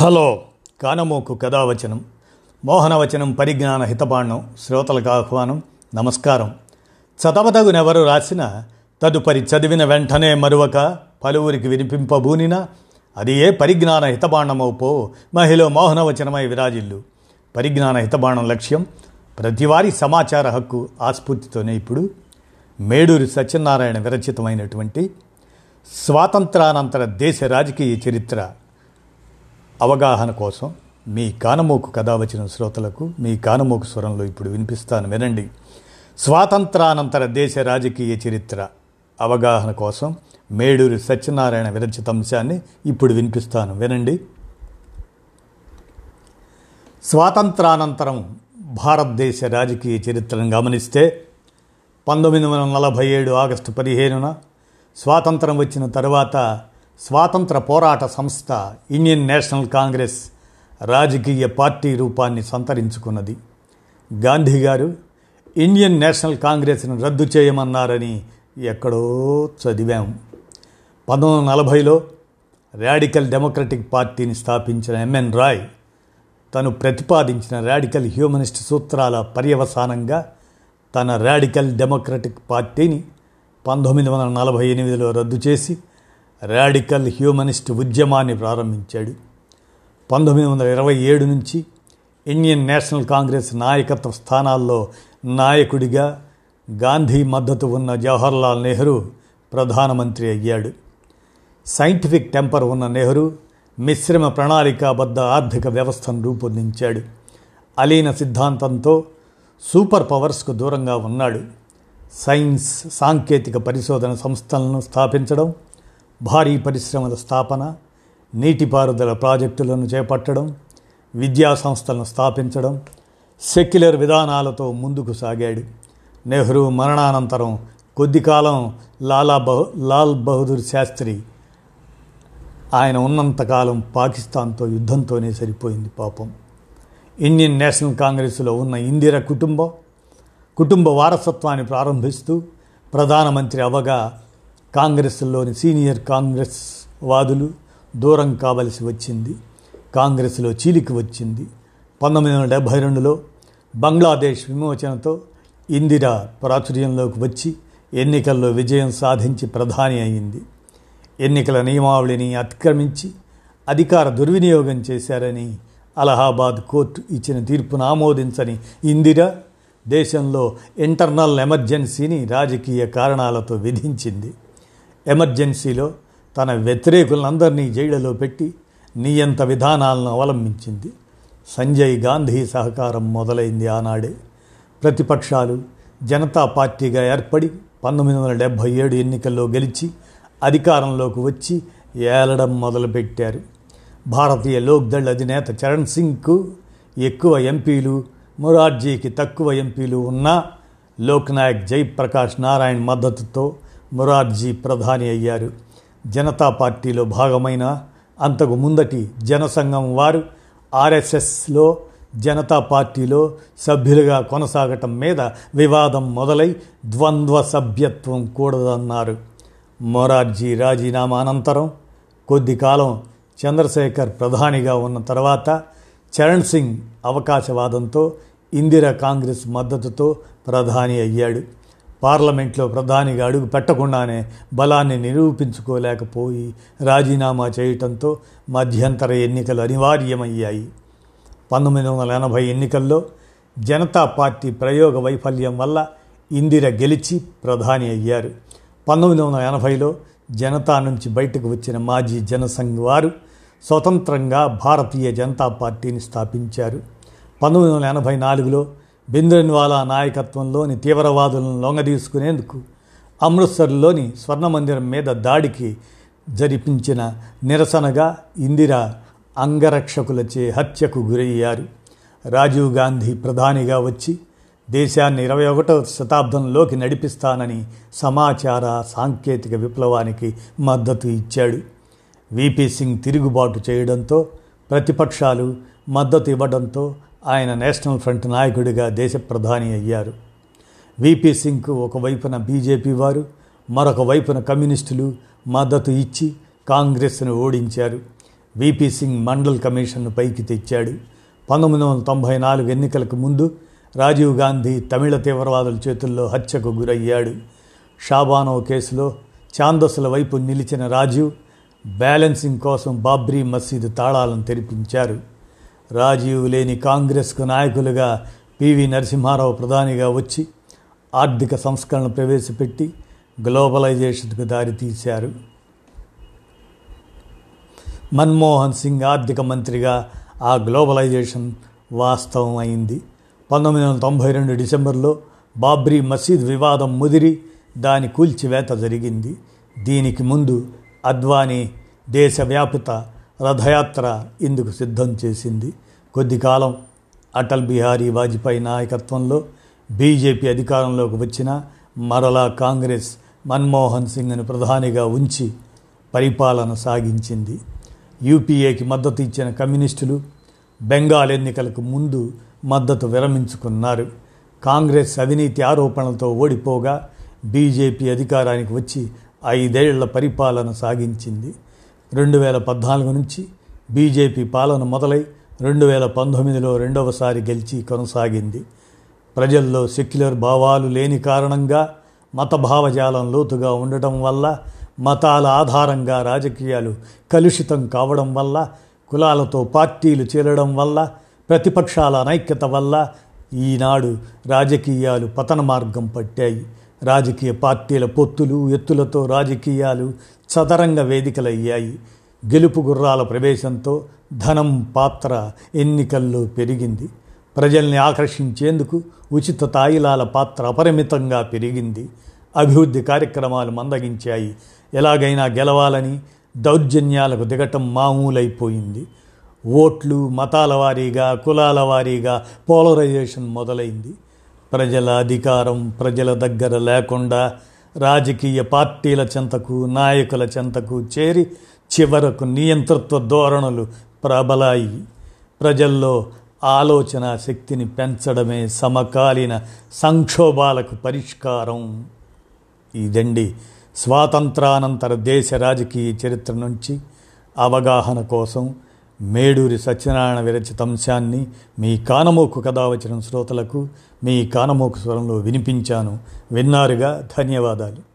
Hello కానమోకు కథావచనం మోహనవచనం పరిజ్ఞాన హితబాణం శ్రోతలకు ఆహ్వానం నమస్కారం. చదవదగునెవరు రాసిన తదుపరి చదివిన వెంటనే మరువక పలువురికి వినిపింపబూనినా అది ఏ పరిజ్ఞాన హితబాణమవుపో మహిళ మోహనవచనమై విరాజిల్లు. పరిజ్ఞాన హితబాణం లక్ష్యం ప్రతివారీ సమాచార హక్కు ఆస్ఫూర్తితోనే ఇప్పుడు మేడూరి సత్యనారాయణ విరచితమైనటువంటి స్వాతంత్రానంతర దేశ రాజకీయ చరిత్ర. అవగాహన కోసం మీ కానమోకు కథ వచ్చిన శ్రోతలకు మీ కానమోకు స్వరంలో ఇప్పుడు వినిపిస్తాను. వినండి. స్వాతంత్రానంతర దేశ రాజకీయ చరిత్ర. అవగాహన కోసం మేడూరి సత్యనారాయణ విరచిత అంశాన్ని ఇప్పుడు వినిపిస్తాను. వినండి. స్వాతంత్రానంతరం భారతదేశ రాజకీయ చరిత్రను గమనిస్తే పంతొమ్మిది వందల నలభై ఏడు ఆగస్టు పదిహేనున స్వాతంత్రం వచ్చిన తర్వాత స్వాతంత్ర పోరాట సంస్థ ఇండియన్ నేషనల్ కాంగ్రెస్ రాజకీయ పార్టీ రూపాన్ని సంతరించుకున్నది. గాంధీ గారు ఇండియన్ నేషనల్ కాంగ్రెస్ను రద్దు చేయమన్నారని ఎక్కడో చదివాం. పంతొమ్మిది వందల నలభైలో రాడికల్ డెమోక్రటిక్ పార్టీని స్థాపించిన ఎంఎన్ రాయ్ తను ప్రతిపాదించిన రాడికల్ హ్యూమనిస్ట్ సూత్రాల పర్యవసానంగా తన రాడికల్ డెమోక్రటిక్ పార్టీని పంతొమ్మిది వందల నలభై ఎనిమిదిలో రద్దు చేసి రాడికల్ హ్యూమనిస్ట్ ఉద్యమాన్ని ప్రారంభించాడు. పంతొమ్మిది వందల ఇరవై ఏడు నుంచి ఇండియన్ నేషనల్ కాంగ్రెస్ నాయకత్వ స్థానాల్లో నాయకుడిగా గాంధీ మద్దతు ఉన్న జవహర్లాల్ నెహ్రూ ప్రధానమంత్రి అయ్యాడు. సైంటిఫిక్ టెంపర్ ఉన్న నెహ్రూ మిశ్రమ ప్రణాళికాబద్ధ ఆర్థిక వ్యవస్థను రూపొందించాడు. అలీన సిద్ధాంతంతో సూపర్ పవర్స్కు దూరంగా ఉన్నాడు. సైన్స్ సాంకేతిక పరిశోధన సంస్థలను స్థాపించడం భారీ పరిశ్రమల స్థాపన నీటిపారుదల ప్రాజెక్టులను చేపట్టడం విద్యా సంస్థలను స్థాపించడం సెక్యులర్ విధానాలతో ముందుకు సాగాడు. నెహ్రూ మరణానంతరం కొద్ది కాలం లాలా బహు లాల్ బహదూర్ శాస్త్రి ఆయన ఉన్నంతకాలం పాకిస్తాన్తో యుద్ధంతోనే సరిపోయింది పాపం. ఇండియన్ నేషనల్ కాంగ్రెస్లో ఉన్న ఇందిర కుటుంబం కుటుంబ వారసత్వాన్ని ప్రారంభిస్తూ ప్రధానమంత్రి అవగా కాంగ్రెస్లోని సీనియర్ కాంగ్రెస్ వాదులు దూరం కావలసి వచ్చింది. కాంగ్రెస్లో చీలికి వచ్చింది. పంతొమ్మిది వందల డెబ్భై రెండులో బంగ్లాదేశ్ విమోచనతో ఇందిరా ప్రాచుర్యంలోకి వచ్చి ఎన్నికల్లో విజయం సాధించి ప్రధాని అయింది. ఎన్నికల నియమావళిని అతిక్రమించి అధికార దుర్వినియోగం చేశారని అలహాబాద్ కోర్టు ఇచ్చిన తీర్పును ఆమోదించని ఇందిర దేశంలో ఇంటర్నల్ ఎమర్జెన్సీని రాజకీయ కారణాలతో విధించింది. ఎమర్జెన్సీలో తన వ్యతిరేకులందరినీ జైళ్ళలో పెట్టి నియంత విధానాలను అవలంబించింది. సంజయ్ గాంధీ సహకారం మొదలైంది ఆనాడే. ప్రతిపక్షాలు జనతా పార్టీగా ఏర్పడి పంతొమ్మిది వందల డెబ్భై ఏడు ఎన్నికల్లో గెలిచి అధికారంలోకి వచ్చి ఏలడం మొదలుపెట్టారు. భారతీయ లోక్దళ్ అధినేత చరణ్ సింగ్కు ఎక్కువ ఎంపీలు మొరార్జీకి తక్కువ ఎంపీలు ఉన్నా లోక్నాయక్ జయప్రకాష్ నారాయణ్ మద్దతుతో మొరార్జీ ప్రధాని అయ్యారు. జనతా పార్టీలో భాగమైన అంతకు ముందటి జనసంఘం వారు ఆర్ఎస్ఎస్లో జనతా పార్టీలో సభ్యులుగా కొనసాగటం మీద వివాదం మొదలై ద్వంద్వ సభ్యత్వం కూడదన్నారు. మొరార్జీ రాజీనామా అనంతరం కొద్ది కాలం చంద్రశేఖర్ ప్రధానిగా ఉన్న తర్వాత చరణ్ సింగ్ అవకాశవాదంతో ఇందిరా కాంగ్రెస్ మద్దతుతో ప్రధాని అయ్యాడు. పార్లమెంట్లో ప్రధానిగా అడుగు పెట్టకుండానే బలాన్ని నిరూపించుకోలేకపోయి రాజీనామా చేయటంతో మధ్యంతర ఎన్నికలు అనివార్యమయ్యాయి. పంతొమ్మిది వందల ఎనభై ఎన్నికల్లో జనతా పార్టీ ప్రయోగ వైఫల్యం వల్ల ఇందిర గెలిచి ప్రధాని అయ్యారు. పంతొమ్మిది వందల ఎనభైలో జనతా నుంచి బయటకు వచ్చిన మాజీ జనసంఘ్ వారు స్వతంత్రంగా భారతీయ జనతా పార్టీని స్థాపించారు. పంతొమ్మిది వందల ఎనభై నాలుగులో బింద్రన్వాలా నాయకత్వంలోని తీవ్రవాదులను లొంగదీసుకునేందుకు అమృత్సర్లోని స్వర్ణమందిరం మీద దాడికి జరిపించిన నిరసనగా ఇందిరా అంగరక్షకులచే హత్యకు గురయ్యారు. రాజీవ్ గాంధీ ప్రధానిగా వచ్చి దేశాన్ని ఇరవై ఒకటవ శతాబ్దంలోకి నడిపిస్తానని సమాచార సాంకేతిక విప్లవానికి మద్దతు ఇచ్చాడు. విపి సింగ్ తిరుగుబాటు చేయడంతో ప్రతిపక్షాలు మద్దతు ఇవ్వడంతో ఆయన నేషనల్ ఫ్రంట్ నాయకుడిగా దేశ ప్రధాని అయ్యారు విపి సింగ్కు ఒకవైపున బీజేపీ వారు మరొక వైపున కమ్యూనిస్టులు మద్దతు ఇచ్చి కాంగ్రెస్ను ఓడించారు. విపి సింగ్ మండల్ కమిషన్ను పైకి తెచ్చాడు. పంతొమ్మిది వందల తొంభై నాలుగు ఎన్నికలకు ముందు రాజీవ్ గాంధీ తమిళ తీవ్రవాదుల చేతుల్లో హత్యకు గురయ్యాడు. షాబానో కేసులో ఛాందస్సుల వైపు నిలిచిన రాజీవ్ బ్యాలెన్సింగ్ కోసం బాబ్రీ మసీదు తాళాలను తెరిపించారు. రాజీవ్ లేని కాంగ్రెస్కు నాయకులుగా పివి నరసింహారావు ప్రధానిగా వచ్చి ఆర్థిక సంస్కరణ ప్రవేశపెట్టి గ్లోబలైజేషన్కు దారితీశారు. మన్మోహన్ సింగ్ ఆర్థిక మంత్రిగా ఆ గ్లోబలైజేషన్ వాస్తవం అయింది. పంతొమ్మిది వందల తొంభై రెండు డిసెంబర్లో బాబ్రీ మసీద్ వివాదం ముదిరి దాని కూల్చివేత జరిగింది. దీనికి ముందు అద్వానీ దేశవ్యాప్త రథయాత్ర ఇందుకు సిద్ధం చేసింది. కొద్ది కాలం అటల్ బిహారీ వాజ్పేయి నాయకత్వంలో బీజేపీ అధికారంలోకి వచ్చిన మరలా కాంగ్రెస్ మన్మోహన్ సింగ్ను ప్రధానిగా ఉంచి పరిపాలన సాగించింది. యూపీఏకి మద్దతు ఇచ్చిన కమ్యూనిస్టులు బెంగాల్ ఎన్నికలకు ముందు మద్దతు విరమించుకున్నారు. కాంగ్రెస్ అవినీతి ఆరోపణలతో ఓడిపోగా బీజేపీ అధికారానికి వచ్చి ఐదేళ్ళ పరిపాలన సాగించింది. రెండు వేల పద్నాలుగు నుంచి బీజేపీ పాలన మొదలై రెండు వేల పంతొమ్మిదిలో రెండవసారి గెలిచి కొనసాగింది. ప్రజల్లో సెక్యులర్ భావాలు లేని కారణంగా మత భావజాలం లోతుగా ఉండటం వల్ల మతాల ఆధారంగా రాజకీయాలు కలుషితం కావడం వల్ల కులాలతో పార్టీలు చేరడం వల్ల ప్రతిపక్షాల అనైక్యత వల్ల ఈనాడు రాజకీయాలు పతన మార్గం పట్టాయి. రాజకీయ పార్టీల పొత్తులు ఎత్తులతో రాజకీయాలు చదరంగ వేదికలయ్యాయి. గెలుపు గుర్రాల ప్రవేశంతో ధనం పాత్ర ఎన్నికల్లో పెరిగింది. ప్రజల్ని ఆకర్షించేందుకు ఉచిత తాయిలాల పాత్ర అపరిమితంగా పెరిగింది. అభివృద్ధి కార్యక్రమాలు మందగించాయి. ఎలాగైనా గెలవాలని దౌర్జన్యాలకు దిగటం మామూలైపోయింది. ఓట్లు మతాల వారీగా కులాల వారీగా పోలరైజేషన్ మొదలైంది. ప్రజల అధికారం ప్రజల దగ్గర లేకుండా రాజకీయ పార్టీల చెంతకు నాయకుల చెంతకు చేరి చివరకు నియంతృత్వ ధోరణులు ప్రబలాయి. ప్రజల్లో ఆలోచన శక్తిని పెంచడమే సమకాలీన సంక్షోభాలకు పరిష్కారం. ఇదండి స్వాతంత్రానంతర దేశ రాజకీయ చరిత్ర నుంచి అవగాహన కోసం మేడూరి సత్యనారాయణ విరచిత అంశాన్ని మీ కానమోకు కథ వచ్చిన శ్రోతలకు మీ కానమోకు స్వరంలో వినిపించాను. విన్నారుగా ధన్యవాదాలు.